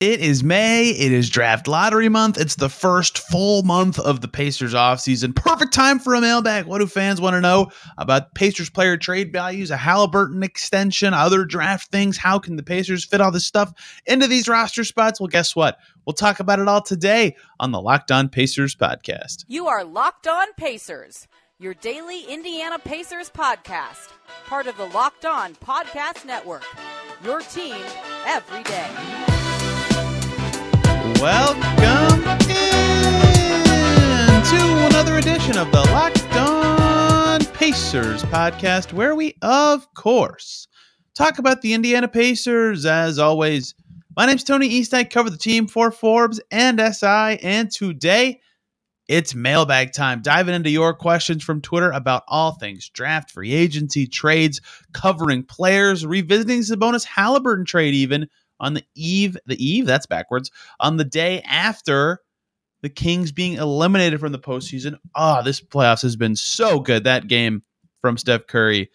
It is May. It is draft lottery month. It's the first full month of the Pacers offseason. Perfect time for a mailbag. What do fans want to know about Pacers player trade values, a Haliburton extension, other draft things? How can the Pacers fit all this stuff into these roster spots? Well, guess what? We'll talk about it all today on the Locked On Pacers podcast. You are Locked On Pacers, your daily Indiana Pacers podcast, part of the Locked On Podcast Network. Your team every day. Welcome in to another edition of the Locked On Pacers podcast, where we, of course, talk about the Indiana Pacers. As always, my name's Tony East. I cover the team for Forbes and SI, and today it's mailbag time. Diving into your questions from Twitter about all things draft, free agency, trades, covering players, revisiting Sabonis Haliburton trade, even on the eve, the eve, that's backwards, on the day after the Kings being eliminated from the postseason. Ah, oh, this playoffs has been so good. That game from Steph Curry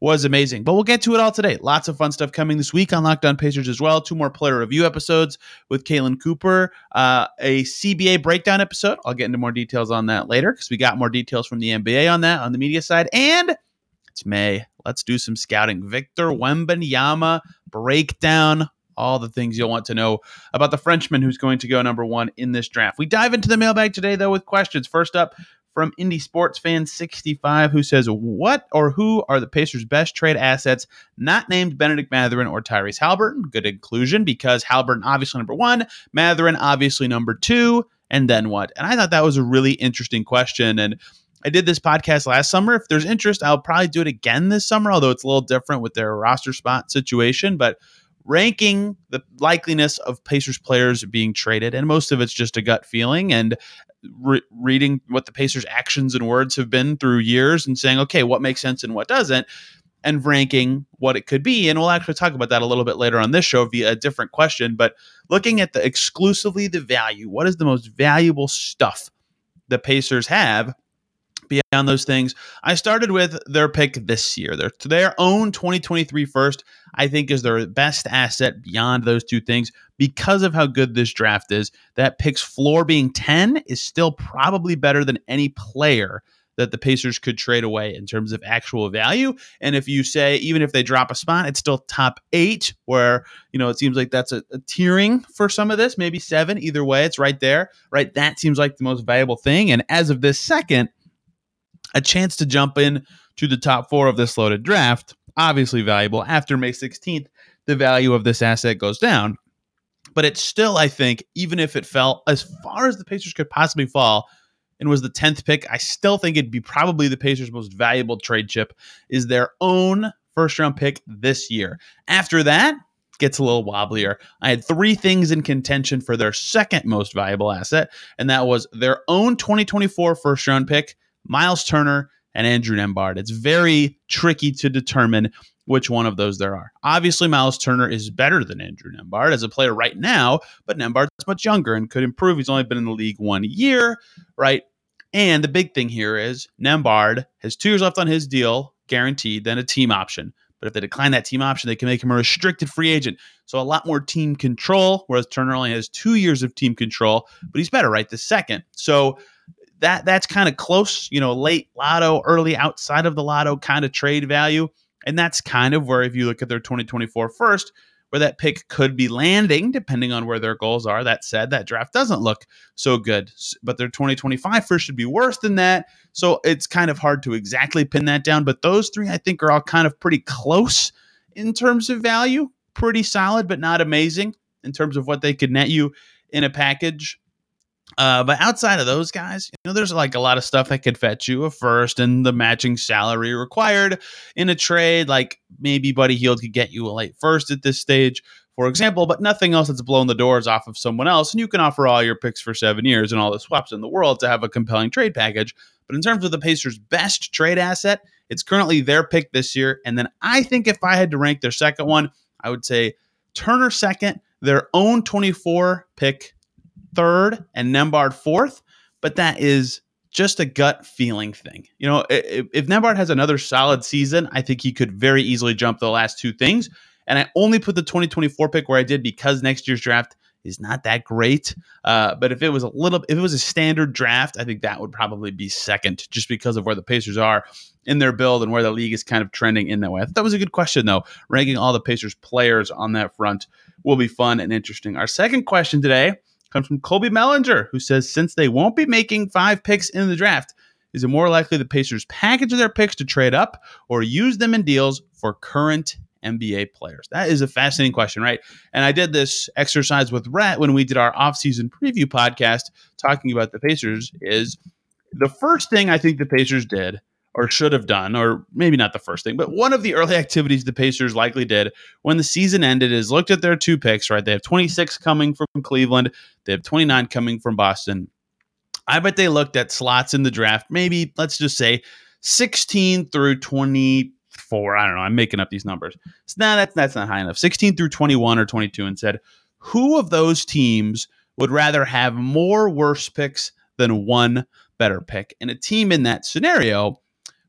was amazing. But we'll get to it all today. Lots of fun stuff coming this week on Locked On Pacers as well. Two more player review episodes with Caitlin Cooper, uh, a CBA breakdown episode. I'll get into more details on that later because we got more details from the NBA on that on the media side. And it's May. Let's do some scouting. Victor Wembanyama breakdown all the things you'll want to know about the Frenchman who's going to go number one in this draft. We dive into the mailbag today, though, with questions. First up, from Indie Sports Fan 65, who says, What or who are the Pacers' best trade assets not named Bennedict Mathurin or Tyrese Haliburton? Good inclusion because Haliburton obviously number one, Mathurin, obviously number two, and then what? And I thought that was a really interesting question. And I did this podcast last summer. If there's interest, I'll probably do it again this summer, although it's a little different with their roster spot situation. But ranking the likeliness of Pacers players being traded, and most of it's just a gut feeling and re- reading what the Pacers' actions and words have been through years and saying, okay, what makes sense and what doesn't, and ranking what it could be. And we'll actually talk about that a little bit later on this show via a different question. But looking at the exclusively the value, what is the most valuable stuff the Pacers have? Beyond those things. I started with their pick this year. Their their own 2023 first, I think, is their best asset beyond those two things because of how good this draft is. That pick's floor being 10 is still probably better than any player that the Pacers could trade away in terms of actual value. And if you say, even if they drop a spot, it's still top eight, where, you know, it seems like that's a, a tiering for some of this, maybe seven. Either way, it's right there, right? That seems like the most valuable thing. And as of this second, a chance to jump in to the top four of this loaded draft, obviously valuable. After May 16th, the value of this asset goes down. But it's still, I think, even if it fell as far as the Pacers could possibly fall and was the 10th pick, I still think it'd be probably the Pacers' most valuable trade chip is their own first round pick this year. After that, gets a little wobblier. I had three things in contention for their second most valuable asset, and that was their own 2024 first round pick Miles Turner, and Andrew Nembhard. It's very tricky to determine which one of those there are. Obviously, Miles Turner is better than Andrew Nembhard as a player right now, but Nembhard's much younger and could improve. He's only been in the league one year, right? And the big thing here is Nembhard has two years left on his deal, guaranteed, then a team option. But if they decline that team option, they can make him a restricted free agent. So a lot more team control, whereas Turner only has two years of team control, but he's better right this second. So that that's kind of close, you know, late lotto, early outside of the lotto kind of trade value. And that's kind of where, if you look at their 2024 first, where that pick could be landing, depending on where their goals are. That said, that draft doesn't look so good, but their 2025 first should be worse than that. So it's kind of hard to exactly pin that down. But those three, I think, are all kind of pretty close in terms of value. Pretty solid, but not amazing in terms of what they could net you in a package. Uh, but outside of those guys, you know, there's like a lot of stuff that could fetch you a first and the matching salary required in a trade. Like maybe Buddy Hield could get you a late first at this stage, for example, but nothing else that's blown the doors off of someone else. And you can offer all your picks for seven years and all the swaps in the world to have a compelling trade package. But in terms of the Pacers' best trade asset, it's currently their pick this year. And then I think if I had to rank their second one, I would say Turner second, their own 24 pick third and Nembhard fourth, but that is just a gut feeling thing. You know, if, if Nembhard has another solid season, I think he could very easily jump the last two things. And I only put the 2024 pick where I did because next year's draft is not that great. Uh, but if it was a little, if it was a standard draft, I think that would probably be second, just because of where the Pacers are in their build and where the league is kind of trending in that way. I thought that was a good question, though. Ranking all the Pacers players on that front will be fun and interesting. Our second question today comes from Colby Mellinger, who says since they won't be making five picks in the draft, is it more likely the Pacers package their picks to trade up or use them in deals for current NBA players? That is a fascinating question, right? And I did this exercise with Rhett when we did our offseason preview podcast talking about the Pacers. Is the first thing I think the Pacers did or should have done, or maybe not the first thing, but one of the early activities the Pacers likely did when the season ended is looked at their two picks, right? They have 26 coming from Cleveland, they have 29 coming from Boston. I bet they looked at slots in the draft, maybe let's just say 16 through 24. I don't know. I'm making up these numbers. So, nah, that's that's not high enough. 16 through 21 or 22, and said, who of those teams would rather have more worse picks than one better pick? And a team in that scenario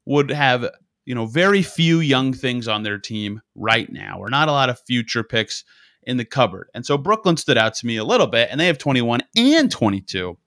would have you know very few young things on their team right now, or not a lot of future picks in the cupboard. And so Brooklyn stood out to me a little bit, and they have 21 and 22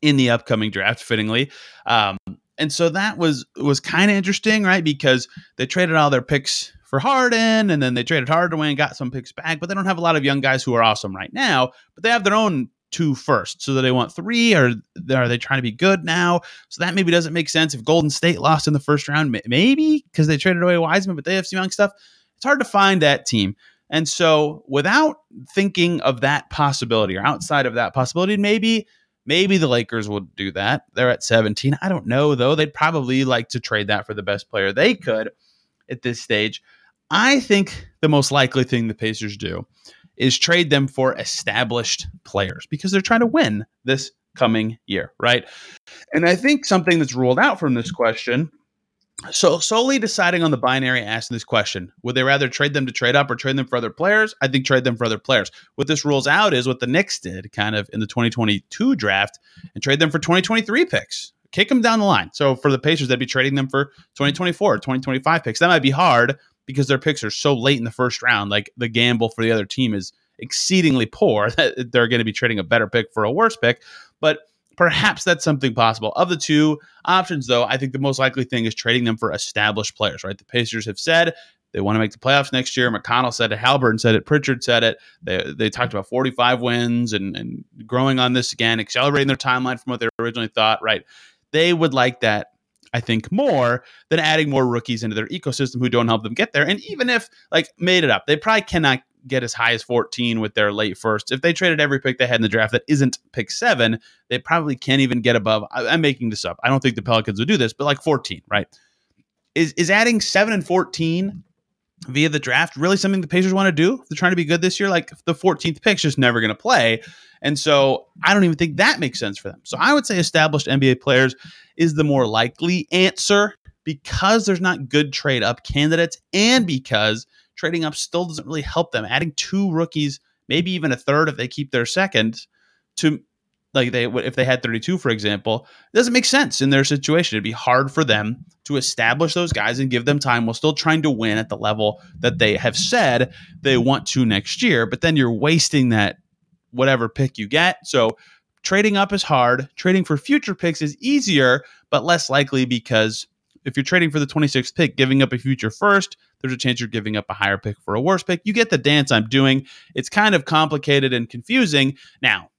in the upcoming draft, fittingly. Um, and so that was was kind of interesting, right? Because they traded all their picks for Harden, and then they traded Hardaway and got some picks back, but they don't have a lot of young guys who are awesome right now. But they have their own two first. So that they want three, or are they trying to be good now? So that maybe doesn't make sense. If Golden State lost in the first round, maybe because they traded away Wiseman, but they have some young stuff. It's hard to find that team. And so without thinking of that possibility or outside of that possibility, maybe maybe the Lakers would do that. They're at 17. I don't know though. They'd probably like to trade that for the best player they could at this stage. I think the most likely thing the Pacers do is trade them for established players because they're trying to win this coming year, right? And I think something that's ruled out from this question. So solely deciding on the binary asking this question, would they rather trade them to trade up or trade them for other players? I think trade them for other players. What this rules out is what the Knicks did kind of in the 2022 draft and trade them for 2023 picks. Kick them down the line. So for the Pacers, they'd be trading them for 2024, 2025 picks. That might be hard because their picks are so late in the first round. Like the gamble for the other team is exceedingly poor that they're going to be trading a better pick for a worse pick. But perhaps that's something possible. Of the two options, though, I think the most likely thing is trading them for established players, right? The Pacers have said they want to make the playoffs next year. McConnell said it, Haliburton said it, Pritchard said it. They, they talked about 45 wins and, and growing on this again, accelerating their timeline from what they originally thought, right? They would like that I think, more than adding more rookies into their ecosystem who don't help them get there. And even if, like, made it up, they probably cannot get as high as 14 with their late first. If they traded every pick they had in the draft that isn't pick seven, they probably can't even get above. I, am making this up. I don't think the Pelicans would do this, but like 14, right? Is is adding seven and 14 via the draft really something the Pacers want to do? If they're trying to be good this year, like the 14th pick's just never going to play. And so I don't even think that makes sense for them. So I would say established NBA players is the more likely answer because there's not good trade up candidates and because trading up still doesn't really help them. Adding two rookies, maybe even a third if they keep their second to like they if they had 32 for example it doesn't make sense in their situation it'd be hard for them to establish those guys and give them time while still trying to win at the level that they have said they want to next year but then you're wasting that whatever pick you get. So trading up is hard. Trading for future picks is easier, but less likely because if you're trading for the 26th pick, giving up a future first, there's a chance you're giving up a higher pick for a worse pick. You get the dance I'm doing. It's kind of complicated and confusing. Now,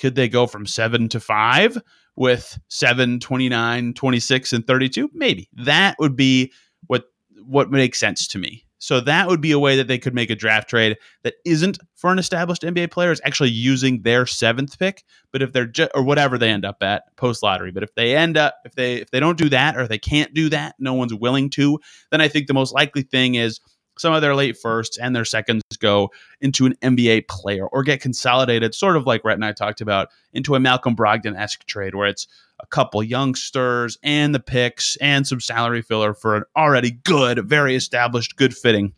could they go from seven to five with 7, 29, 26, and 32? Maybe. That would be what what makes sense to me. So that would be a way that they could make a draft trade that isn't for an established NBA player. Is actually using their seventh pick, but if they're just or whatever they end up at post lottery. But if they end up if they if they don't do that or they can't do that, no one's willing to. Then I think the most likely thing is some of their late firsts and their seconds go into an NBA player or get consolidated, sort of like Rhett and I talked about, into a Malcolm Brogdon esque trade where it's a couple youngsters and the picks and some salary filler for an already good, very established, good fitting,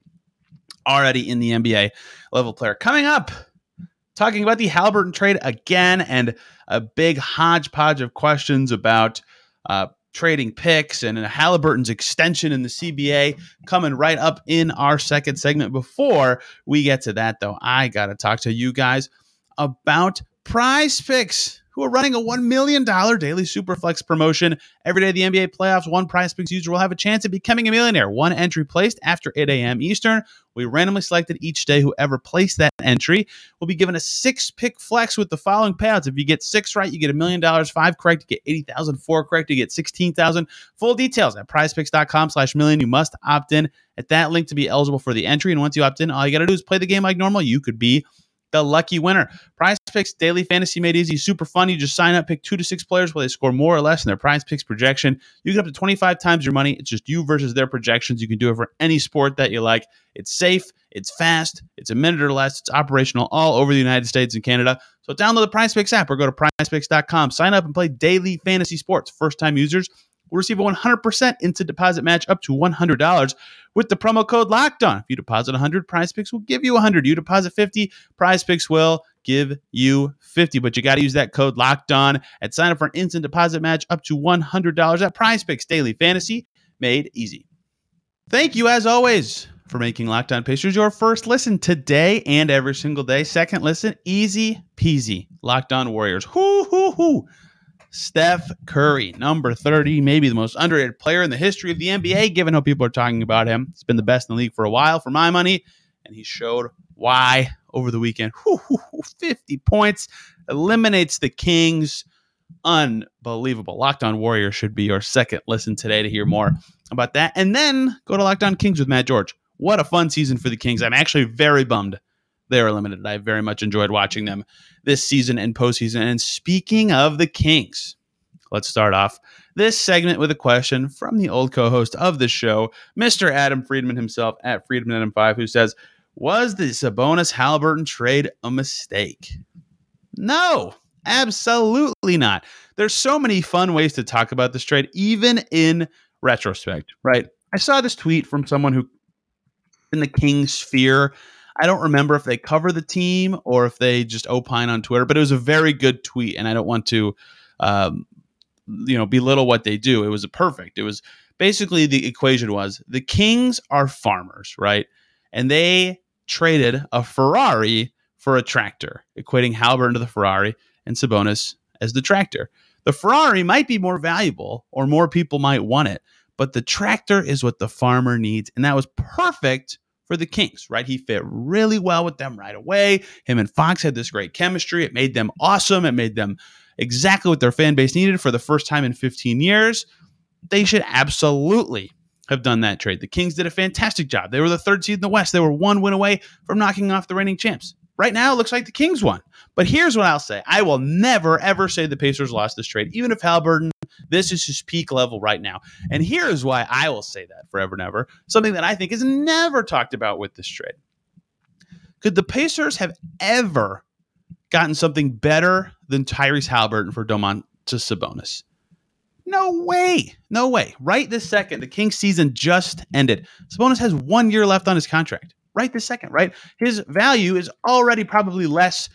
already in the NBA level player. Coming up, talking about the Haliburton trade again and a big hodgepodge of questions about uh, trading picks and Haliburton's extension in the CBA coming right up in our second segment. Before we get to that, though, I got to talk to you guys about prize picks who are running a $1 million daily Superflex promotion. Every day of the NBA playoffs, one prize picks user will have a chance at becoming a millionaire. One entry placed after 8 a.m. Eastern. We randomly selected each day. Whoever placed that entry will be given a six pick flex with the following payouts. If you get six right, you get a million dollars. Five correct, you get 80,000. Four correct, you get 16,000. Full details at prizepicks.com slash million. You must opt in at that link to be eligible for the entry. And once you opt in, all you got to do is play the game like normal. You could be the lucky winner. Prize Picks Daily Fantasy made easy, super fun. You just sign up, pick two to six players where they score more or less in their Prize Picks projection. You get up to 25 times your money. It's just you versus their projections. You can do it for any sport that you like. It's safe, it's fast, it's a minute or less. It's operational all over the United States and Canada. So download the Prize Picks app or go to prizepicks.com. Sign up and play daily fantasy sports. First time users will receive a 100% instant deposit match up to $100 with the promo code locked on. If you deposit 100, prize picks will give you 100. You deposit 50, prize picks will give you 50. But you got to use that code locked on and sign up for an instant deposit match up to $100 at prize picks daily fantasy made easy. Thank you, as always, for making Locked On Pacers your first listen today and every single day. Second listen, easy peasy. Locked On Warriors. Hoo, hoo, hoo. Steph Curry, number 30, maybe the most underrated player in the history of the NBA, given how people are talking about him. He's been the best in the league for a while, for my money, and he showed why over the weekend. 50 points, eliminates the Kings. Unbelievable. Locked On Warriors should be your second listen today to hear more about that. And then go to Locked On Kings with Matt George. What a fun season for the Kings. I'm actually very bummed they're limited. I very much enjoyed watching them this season and postseason. And speaking of the Kings, let's start off this segment with a question from the old co-host of the show, Mr. Adam Friedman himself at Friedman M5, who says, "Was the Sabonis Haliburton trade a mistake?" No, absolutely not. There's so many fun ways to talk about this trade, even in retrospect. Right? I saw this tweet from someone who in the Kings sphere I don't remember if they cover the team or if they just opine on Twitter, but it was a very good tweet, and I don't want to, um, you know, belittle what they do. It was perfect. It was basically the equation was the Kings are farmers, right? And they traded a Ferrari for a tractor, equating Haliburton to the Ferrari and Sabonis as the tractor. The Ferrari might be more valuable, or more people might want it, but the tractor is what the farmer needs, and that was perfect for the Kings, right? He fit really well with them right away. Him and Fox had this great chemistry. It made them awesome. It made them exactly what their fan base needed for the first time in 15 years. They should absolutely have done that trade. The Kings did a fantastic job. They were the third seed in the West. They were one win away from knocking off the reigning champs. Right now, it looks like the Kings won. But here's what I'll say I will never, ever say the Pacers lost this trade, even if Haliburton, this is his peak level right now. And here's why I will say that forever and ever something that I think is never talked about with this trade. Could the Pacers have ever gotten something better than Tyrese Haliburton for Domantas Sabonis? No way. No way. Right this second, the Kings season just ended. Sabonis has one year left on his contract right this second, right? His value is already probably less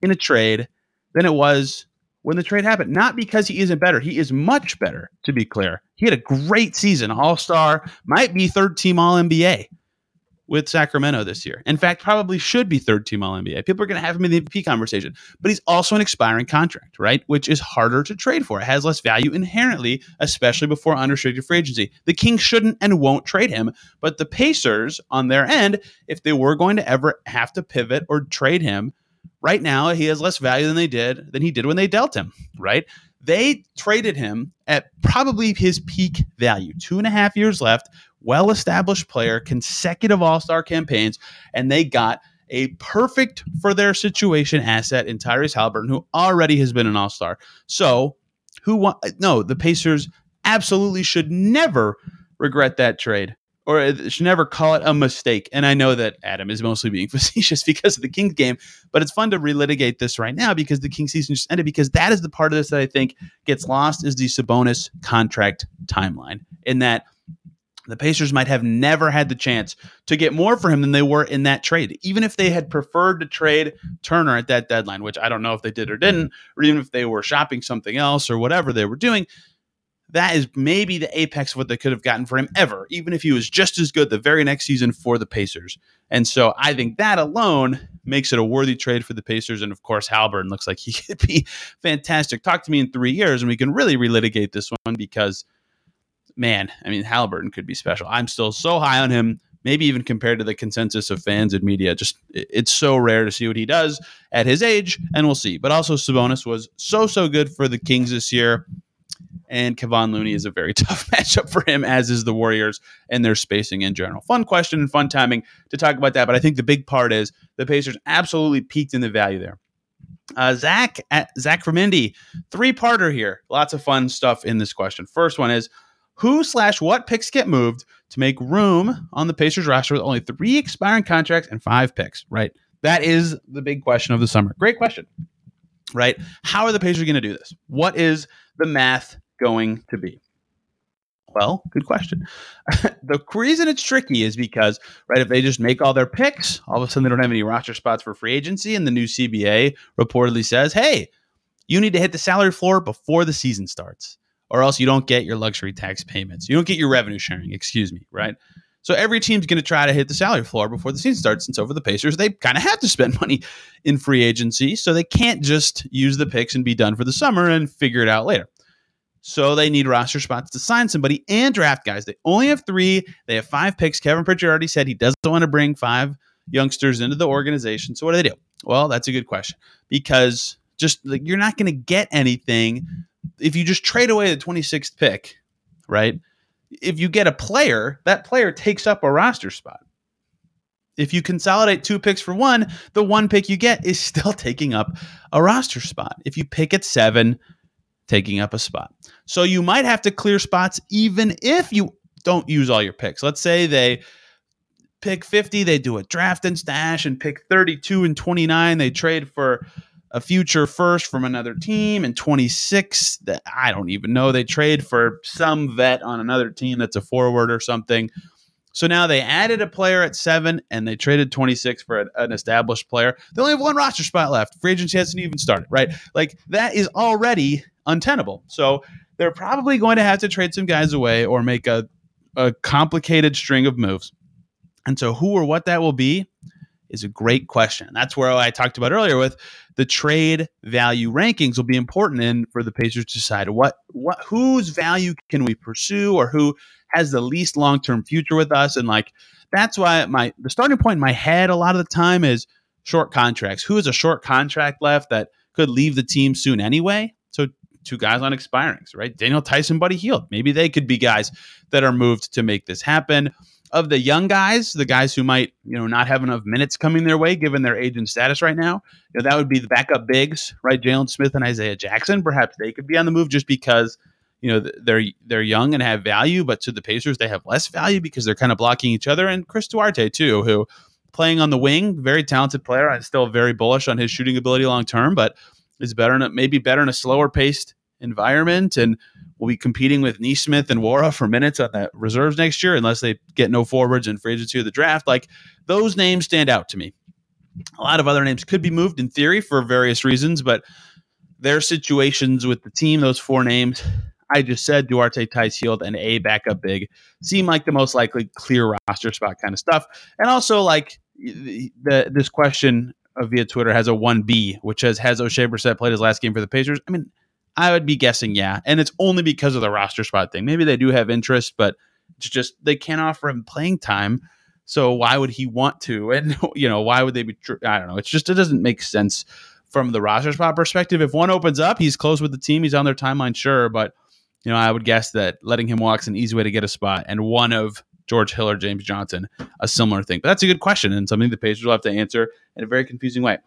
in a trade than it was when the trade happened. Not because he isn't better. He is much better, to be clear. He had a great season, all star, might be third team All NBA with Sacramento this year. In fact, probably should be third team All NBA. People are going to have him in the MVP conversation, but he's also an expiring contract, right? Which is harder to trade for. It has less value inherently, especially before unrestricted free agency. The Kings shouldn't and won't trade him, but the Pacers, on their end, if they were going to ever have to pivot or trade him, right now he has less value than they did than he did when they dealt him, right? They traded him at probably his peak value, two and a half years left well established player, consecutive all star campaigns, and they got a perfect for their situation asset in Tyrese Haliburton, who already has been an all star. So, who want? No, the Pacers absolutely should never regret that trade or should never call it a mistake. And I know that Adam is mostly being facetious because of the Kings game, but it's fun to relitigate this right now because the Kings season just ended. Because that is the part of this that I think gets lost is the Sabonis contract timeline. In that the Pacers might have never had the chance to get more for him than they were in that trade. Even if they had preferred to trade Turner at that deadline, which I don't know if they did or didn't, or even if they were shopping something else or whatever they were doing, that is maybe the apex of what they could have gotten for him ever, even if he was just as good the very next season for the Pacers. And so I think that alone makes it a worthy trade for the Pacers. And of course, Haliburton looks like he could be fantastic. Talk to me in three years and we can really relitigate this one because, man, I mean, Haliburton could be special. I'm still so high on him maybe even compared to the consensus of fans and media. Just it's so rare to see what he does at his age, and we'll see. But also, Sabonis was so so good for the Kings this year and Kevon Looney is a very tough matchup for him, as is the Warriors and their spacing in general. Fun question and fun timing to talk about that, but I think the big part is the Pacers absolutely peaked in the value there. Uh, Zach at Zach from Indy, three parter here. Lots of fun stuff in this question. First one is who slash what picks get moved to make room on the Pacers roster with only three expiring contracts and five picks? Right, that is the big question of the summer. Great question. Right, how are the Pacers going to do this? What is the math going to be? Well, good question. the reason it's tricky is because, right, if they just make all their picks, all of a sudden they don't have any roster spots for free agency, and the new CBA reportedly says, hey, you need to hit the salary floor before the season starts, or else you don't get your luxury tax payments. You don't get your revenue sharing, excuse me, right? So every team's going to try to hit the salary floor before the season starts. And so for the Pacers, they kind of have to spend money in free agency. So they can't just use the picks and be done for the summer and figure it out later. So they need roster spots to sign somebody and draft guys. They only have three. They have five picks. Kevin Pritchard already said he doesn't want to bring five youngsters into the organization. So what do they do? Well, that's a good question because just like you're not going to get anything if you just trade away the 26th pick, right? If you get a player, that player takes up a roster spot. If you consolidate two picks for one, the one pick you get is still taking up a roster spot. If you pick at seven, taking up a spot. So you might have to clear spots even if you don't use all your picks. Let's say they pick 50, they do a draft and stash and pick 32 and 29, they trade for a future first from another team and 26 that I don't even know they trade for some vet on another team that's a forward or something. So now they added a player at seven and they traded 26 for an established player. They only have one roster spot left. Free agency hasn't even started, right? Like that is already untenable. So they're probably going to have to trade some guys away or make a, a complicated string of moves. And so, who or what that will be is a great question. That's where I talked about earlier with the trade value rankings will be important in for the Pacers to decide what what whose value can we pursue or who has the least long term future with us. And like that's why my the starting point in my head a lot of the time is short contracts. Who has a short contract left that could leave the team soon anyway? So two guys on expirings, right? Daniel Theis, Buddy Hield. Maybe they could be guys that are moved to make this happen. Of the young guys, the guys who might, you know, not have enough minutes coming their way given their age and status right now, you know, that would be the backup bigs, right? Jalen Smith and Isaiah Jackson. Perhaps they could be on the move just because, you know, they're they're young and have value, but to the Pacers they have less value because they're kind of blocking each other. And Chris Duarte too, who playing on the wing, very talented player. I'm still very bullish on his shooting ability long term, but is better in a, maybe better in a slower paced environment and will be competing with Nesmith and Nwora for minutes on the reserves next year unless they get no forwards and free agency or the draft. Like those names stand out to me. A lot of other names could be moved in theory for various reasons, but their situations with the team, those four names I just said, Duarte, Theis Hield, and a backup big seem like the most likely clear roster spot kind of stuff. And also like the, this question via Twitter has a 1B, which says, Has Oshae Brissett played his last game for the Pacers? I mean, I would be guessing yeah. And it's only because of the roster spot thing. Maybe they do have interest, but it's just they can't offer him playing time. So why would he want to? And, you know, why would they be? Tr- I don't know. It's just, it doesn't make sense from the roster spot perspective. If one opens up, he's close with the team, he's on their timeline, sure. But, you know, I would guess that letting him walk is an easy way to get a spot. And one of George Hill or James Johnson, a similar thing. But that's a good question and something the Pacers will have to answer in a very confusing way.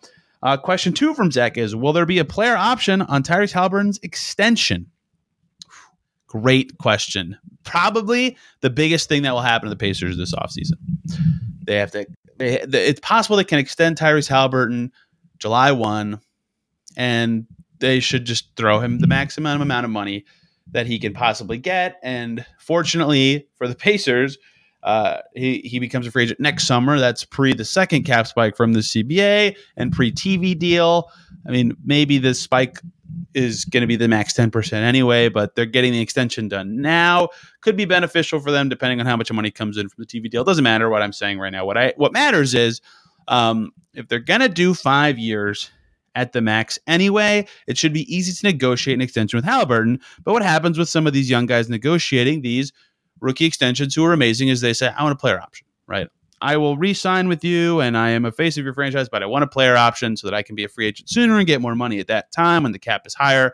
Uh, question two from Zach is Will there be a player option on Tyrese Haliburton's extension? Great question. Probably the biggest thing that will happen to the Pacers this offseason. They have to, they, it's possible they can extend Tyrese Haliburton July 1, and they should just throw him the maximum amount of money that he can possibly get. And fortunately for the Pacers, uh, he, he becomes a free agent next summer. That's pre the second cap spike from the CBA and pre TV deal. I mean, maybe the spike is going to be the max 10% anyway, but they're getting the extension done now. Could be beneficial for them depending on how much money comes in from the TV deal. Doesn't matter what I'm saying right now. What I what matters is um, if they're going to do five years at the max anyway, it should be easy to negotiate an extension with Haliburton. But what happens with some of these young guys negotiating these rookie extensions who are amazing is they say, I want a player option, right? I will re-sign with you, and I am a face of your franchise, but I want a player option so that I can be a free agent sooner and get more money at that time when the cap is higher.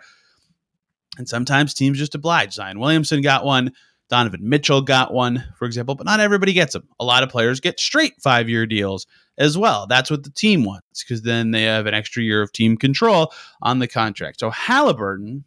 And sometimes teams just oblige. Zion Williamson got one. Donovan Mitchell got one, for example, but not everybody gets them. A lot of players get straight five year deals as well. That's what the team wants because then they have an extra year of team control on the contract. So Haliburton,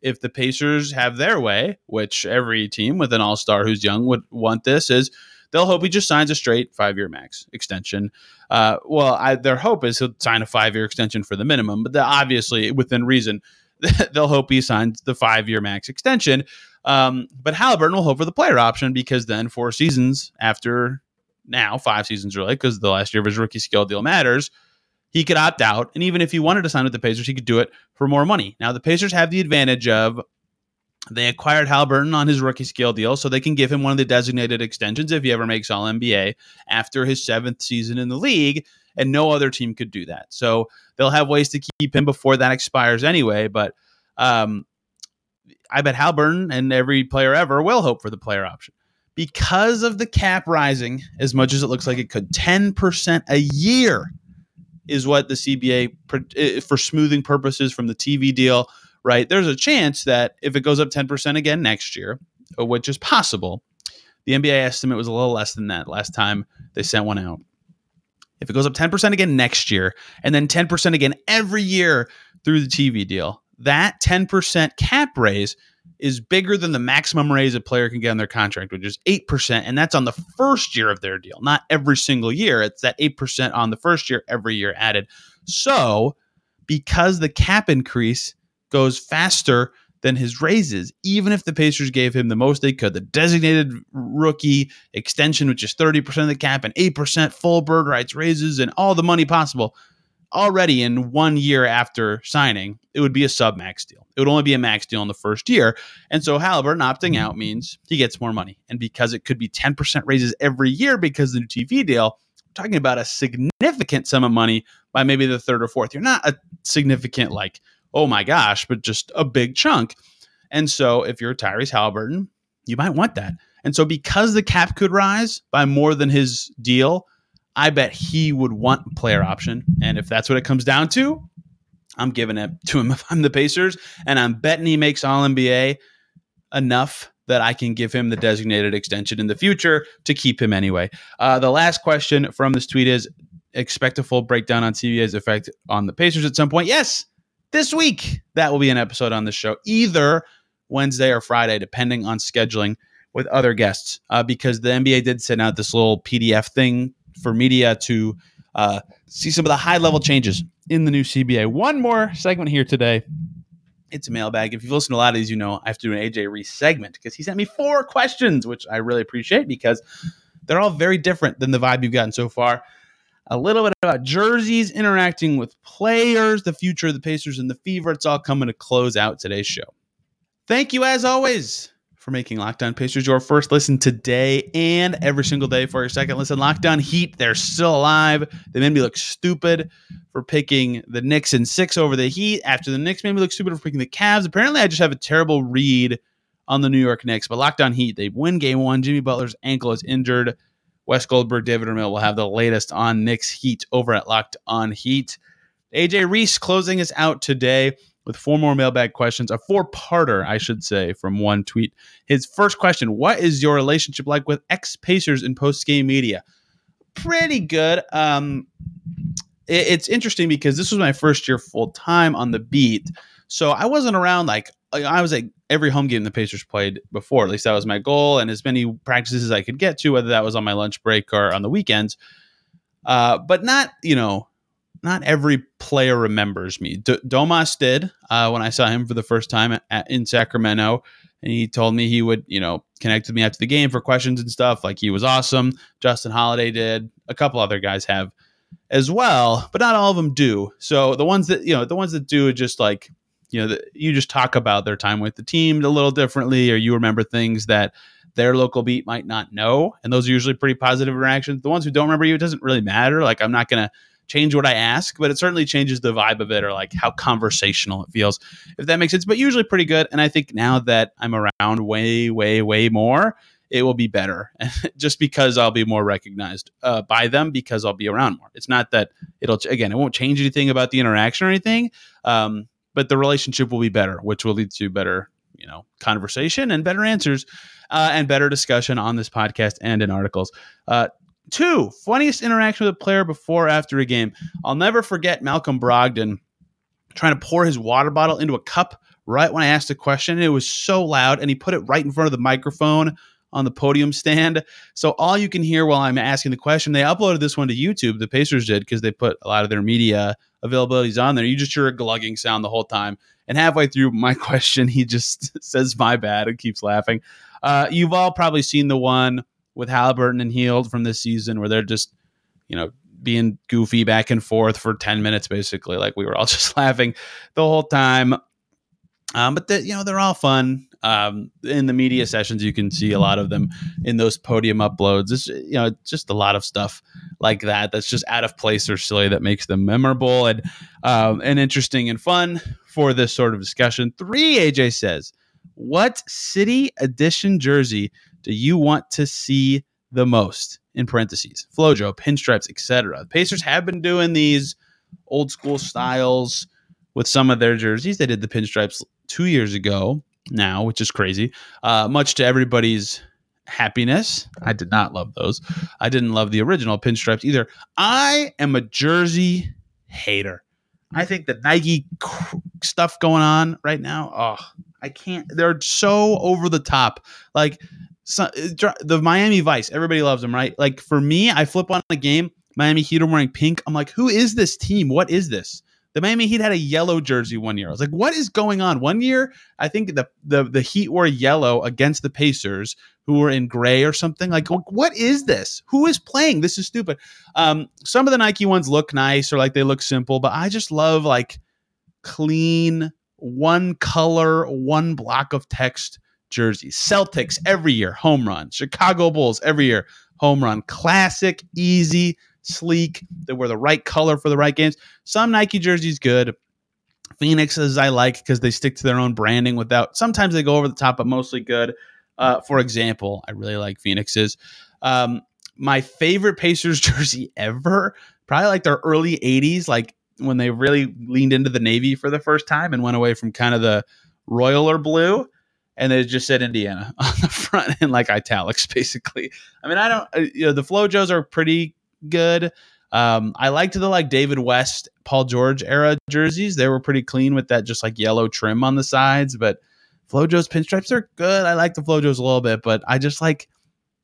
if the Pacers have their way, which every team with an all star who's young would want this, is they'll hope he just signs a straight five year max extension. Uh, well, I, their hope is he'll sign a five year extension for the minimum, but obviously within reason, they'll hope he signs the five year max extension. Um, but Haliburton will hope for the player option because then four seasons after now, five seasons really, because the last year of his rookie skill deal matters. He could opt out, and even if he wanted to sign with the Pacers, he could do it for more money. Now, the Pacers have the advantage of they acquired Haliburton on his rookie scale deal, so they can give him one of the designated extensions if he ever makes All NBA after his seventh season in the league, and no other team could do that. So they'll have ways to keep him before that expires anyway. But um, I bet Haliburton and every player ever will hope for the player option because of the cap rising as much as it looks like it could. Ten percent a year is what the CBA for smoothing purposes from the TV deal right? There's a chance that if it goes up 10% again next year, uh, which is possible, the NBA estimate was a little less than that last time they sent one out. If it goes up 10% again next year, and then 10% again every year through the TV deal, that 10% cap raise is bigger than the maximum raise a player can get on their contract, which is 8%. And that's on the first year of their deal, not every single year. It's that 8% on the first year, every year added. So, because the cap increase goes faster than his raises, even if the Pacers gave him the most they could. The designated rookie extension, which is 30% of the cap and 8% full bird rights raises and all the money possible. Already in one year after signing, it would be a sub max deal. It would only be a max deal in the first year. And so Haliburton opting out mm-hmm. means he gets more money. And because it could be 10% raises every year because of the new TV deal, talking about a significant sum of money by maybe the third or fourth year. Not a significant like oh my gosh, but just a big chunk. And so if you're Tyrese Haliburton, you might want that. And so because the cap could rise by more than his deal, I bet he would want player option. And if that's what it comes down to, I'm giving it to him if I'm the Pacers. And I'm betting he makes All NBA enough that I can give him the designated extension in the future to keep him anyway. Uh, the last question from this tweet is expect a full breakdown on CBA's effect on the Pacers at some point. Yes, this week. That will be an episode on the show, either Wednesday or Friday, depending on scheduling with other guests, uh, because the NBA did send out this little PDF thing for media to uh, see some of the high level changes in the new CBA. One more segment here today. It's a mailbag. If you've listened to a lot of these, you know I have to do an AJ Reese segment because he sent me four questions, which I really appreciate because they're all very different than the vibe you've gotten so far a little bit about jerseys, interacting with players, the future of the Pacers, and the Fever. It's all coming to close out today's show. Thank you, as always, for making Locked On Pacers your first listen today and every single day for your second listen. Locked On Heat, they're still alive. They made me look stupid for picking the Knicks in six over the Heat. After the Knicks made me look stupid for picking the Cavs. Apparently, I just have a terrible read on the New York Knicks. But Locked On Heat, they win game one. Jimmy Butler's ankle is injured. Wes Goldberg, David Ramil will have the latest on Knicks Heat over at Locked on Heat. AJ Reese closing us out today with four more mailbag questions, a four parter, I should say, from one tweet. His first question What is your relationship like with ex Pacers in post game media? Pretty good. Um, it, it's interesting because this was my first year full time on the beat. So I wasn't around like I was at every home game the Pacers played before. At least that was my goal, and as many practices as I could get to, whether that was on my lunch break or on the weekends. Uh, but not you know, not every player remembers me. D- Domas did uh, when I saw him for the first time at, in Sacramento, and he told me he would you know connect with me after the game for questions and stuff. Like he was awesome. Justin Holiday did. A couple other guys have as well, but not all of them do. So the ones that you know, the ones that do, just like you know, the, you just talk about their time with the team a little differently, or you remember things that their local beat might not know. And those are usually pretty positive interactions. The ones who don't remember you, it doesn't really matter. Like, I'm not going to change what I ask, but it certainly changes the vibe of it or like how conversational it feels, if that makes sense. But usually pretty good. And I think now that I'm around way, way, way more, it will be better just because I'll be more recognized uh, by them because I'll be around more. It's not that it'll, again, it won't change anything about the interaction or anything, um, but the relationship will be better, which will lead to better, you know, conversation and better answers uh, and better discussion on this podcast and in articles. Uh, two, funniest interaction with a player before after a game. I'll never forget Malcolm Brogdon trying to pour his water bottle into a cup right when I asked a question. It was so loud, and he put it right in front of the microphone on the podium stand. So all you can hear while I'm asking the question, they uploaded this one to YouTube. The Pacers did because they put a lot of their media availabilities on there. You just hear a glugging sound the whole time. And halfway through my question, he just says my bad and keeps laughing. Uh, you've all probably seen the one with Haliburton and Hield from this season where they're just, you know, being goofy back and forth for 10 minutes basically like we were all just laughing the whole time um, but you know they're all fun. Um, in the media sessions you can see a lot of them in those podium uploads. It's you know just a lot of stuff like that that's just out of place or silly that makes them memorable and um, and interesting and fun for this sort of discussion. Three aj says what city edition jersey do you want to see the most? In parentheses flojo pinstripes etc the pacers have been doing these old school styles with some of their jerseys. They did the pinstripes two years ago now, which is crazy. Uh, much to everybody's happiness. I did not love those. I didn't love the original pinstripes either. I am a jersey hater. I think the Nike stuff going on right now, oh, I can't. They're so over the top. Like so, the Miami Vice, everybody loves them, right? Like for me, I flip on a game, Miami Heat are wearing pink. I'm like, who is this team? What is this? The Miami Heat had a yellow jersey one year. I was like, what is going on? One year, I think the the the Heat wore yellow against the Pacers, who were in gray or something. Like, what is this? Who is playing? This is stupid. Um, some of the Nike ones look nice or like they look simple, but I just love like clean, one color, one block of text jerseys. Celtics every year, home run. Chicago Bulls every year, home run. Classic, easy sleek. They wear the right color for the right games. Some Nike jerseys good. Phoenixes I like because they stick to their own branding without. Sometimes they go over the top, but mostly good. Uh, for example, I really like Phoenixes. Um, my favorite Pacers jersey ever, probably like their early '80s, like when they really leaned into the navy for the first time and went away from kind of the royaler blue and they just said Indiana on the front in like italics, basically. I mean, I don't, uh, you know, the Flojos are pretty good. Um, I liked the like David West, Paul George era jerseys. They were pretty clean with that just like yellow trim on the sides. But Flojo's pinstripes are good. I like the Flojos a little bit, but I just like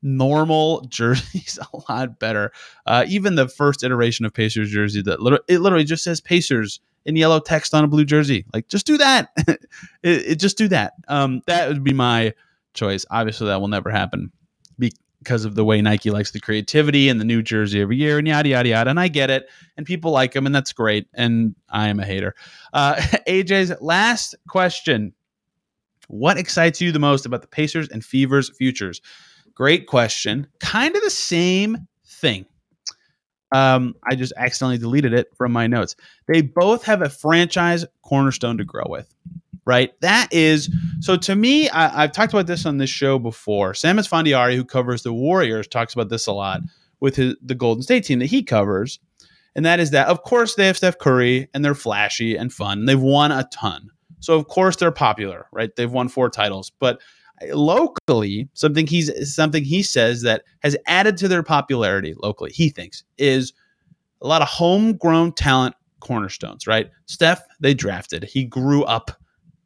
normal jerseys a lot better. Uh, even the first iteration of Pacers jersey that literally, it literally just says Pacers in yellow text on a blue jersey. Like just do that. it, it, just do that. Um, that would be my choice. Obviously, that will never happen because of the way Nike likes the creativity and the new jersey every year and yada yada yada. And I get it, and people like them, and that's great. And I am a hater. Uh, AJ's last question: What excites you the most about the Pacers and Fevers futures? Great question. Kind of the same thing. Um, I just accidentally deleted it from my notes. They both have a franchise cornerstone to grow with right? That is so to me. I, have talked about this on this show before. Sam Esfandiari, who covers the Warriors, talks about this a lot with his, the Golden State team that he covers, and that is that of course they have Steph Curry and they're flashy and fun. And They've won a ton, so of course they're popular, right? They've won four titles, but uh, locally something he's something he says that has added to their popularity locally he thinks is a lot of homegrown talent cornerstones right steph they drafted he grew up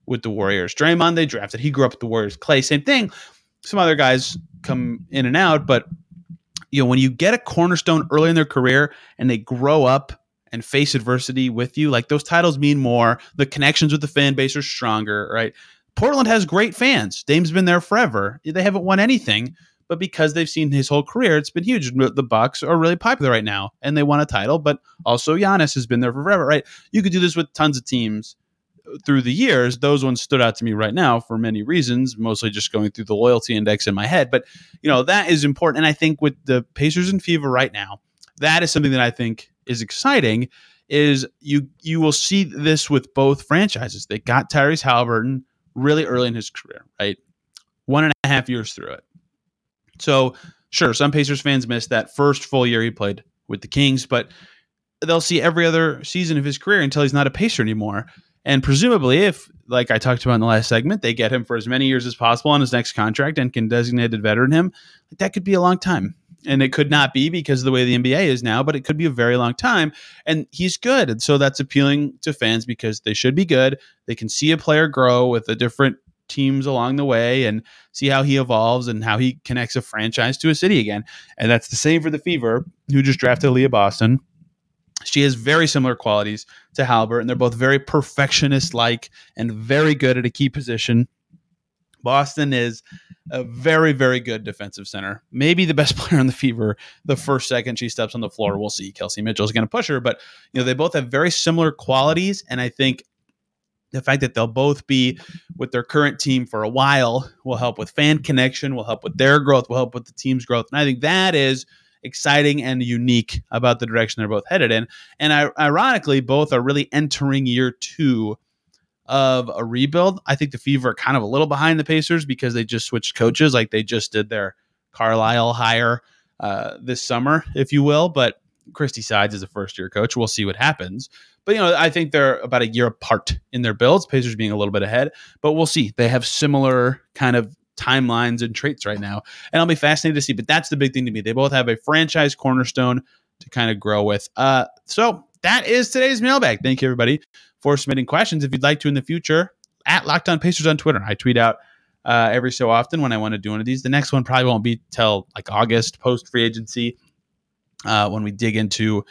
with the Warriors. Draymond, they drafted. He grew up with the Warriors. Clay, same thing. Some other guys come in and out, but you know, when you get a cornerstone early in their career and they grow up and face adversity with you, like those titles mean more. The connections with the fan base are stronger, right? Portland has great fans. Dame's been there forever. They haven't won anything, but because they've seen his whole career, it's been huge. The Bucks are really popular right now, and they won a title. But also Giannis has been there forever, right? You could do this with tons of teams through the years, those ones stood out to me right now for many reasons, mostly just going through the loyalty index in my head. But, you know, that is important. And I think with the Pacers and fever right now, that is something that I think is exciting is you you will see this with both franchises. They got Tyrese Haliburton really early in his career, right? One and a half years through it. So sure, some Pacers fans missed that first full year he played with the Kings, but they'll see every other season of his career until he's not a Pacer anymore. And presumably, if, like I talked about in the last segment, they get him for as many years as possible on his next contract and can designated veteran him, that could be a long time. And it could not be because of the way the NBA is now, but it could be a very long time. And he's good. And so that's appealing to fans because they should be good. They can see a player grow with the different teams along the way and see how he evolves and how he connects a franchise to a city again. And that's the same for the Fever, who just drafted Aliyah Boston she has very similar qualities to Halbert, and they're both very perfectionist like and very good at a key position. Boston is a very, very good defensive center. Maybe the best player on the Fever. The first second she steps on the floor, we'll see. Kelsey Mitchell is going to push her, but you know they both have very similar qualities, and I think the fact that they'll both be with their current team for a while will help with fan connection, will help with their growth, will help with the team's growth, and I think that is exciting and unique about the direction they're both headed in. And I, ironically, both are really entering year two of a rebuild. I think the Fever are kind of a little behind the Pacers because they just switched coaches, like they just did their Carlisle hire uh, this summer, if you will. But Christie Sides is a first year coach. We'll see what happens. But you know, I think they're about a year apart in their builds. Pacers being a little bit ahead, but we'll see. They have similar kind of timelines and traits right now. And I'll be fascinated to see. But that's the big thing to me. They both have a franchise cornerstone to kind of grow with. Uh, so that is today's mailbag. Thank you, everybody, for submitting questions. If you'd like to in the future, at Locked On Pacers on Twitter, I tweet out uh, every so often when I want to do one of these. The next one probably won't be till like August, post free agency, uh, when we dig into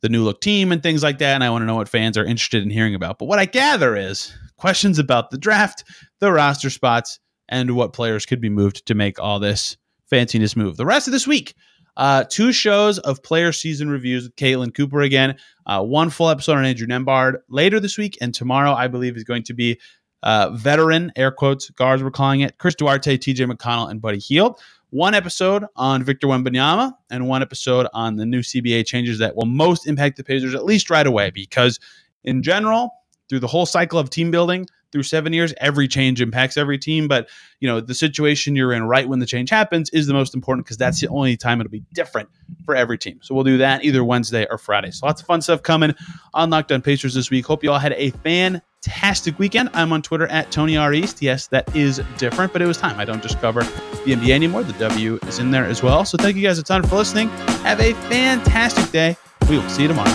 the new look team and things like that. And I want to know what fans are interested in hearing about. But what I gather is questions about the draft, the roster spots, and what players could be moved to make all this fanciness move. The rest of this week, uh, two shows of player season reviews with Caitlin Cooper again. Uh, one full episode on Andrew Nembhard later this week, and tomorrow I believe is going to be uh, veteran air quotes guards we're calling it Chris Duarte, T.J. McConnell, and Buddy Hield. One episode on Victor Wembanyama and one episode on the new CBA changes that will most impact the Pacers at least right away because in general through the whole cycle of team building, through seven years, every change impacts every team. But you know, the situation you're in right when the change happens is the most important because that's the only time it'll be different for every team. So we'll do that either Wednesday or Friday. So lots of fun stuff coming on Locked On Pacers this week. Hope you all had a fantastic weekend. I'm on Twitter at Tony R East. Yes, that is different, but it was time. I don't just cover the NBA anymore. The W is in there as well. So thank you guys a ton for listening. Have a fantastic day. We will see you tomorrow.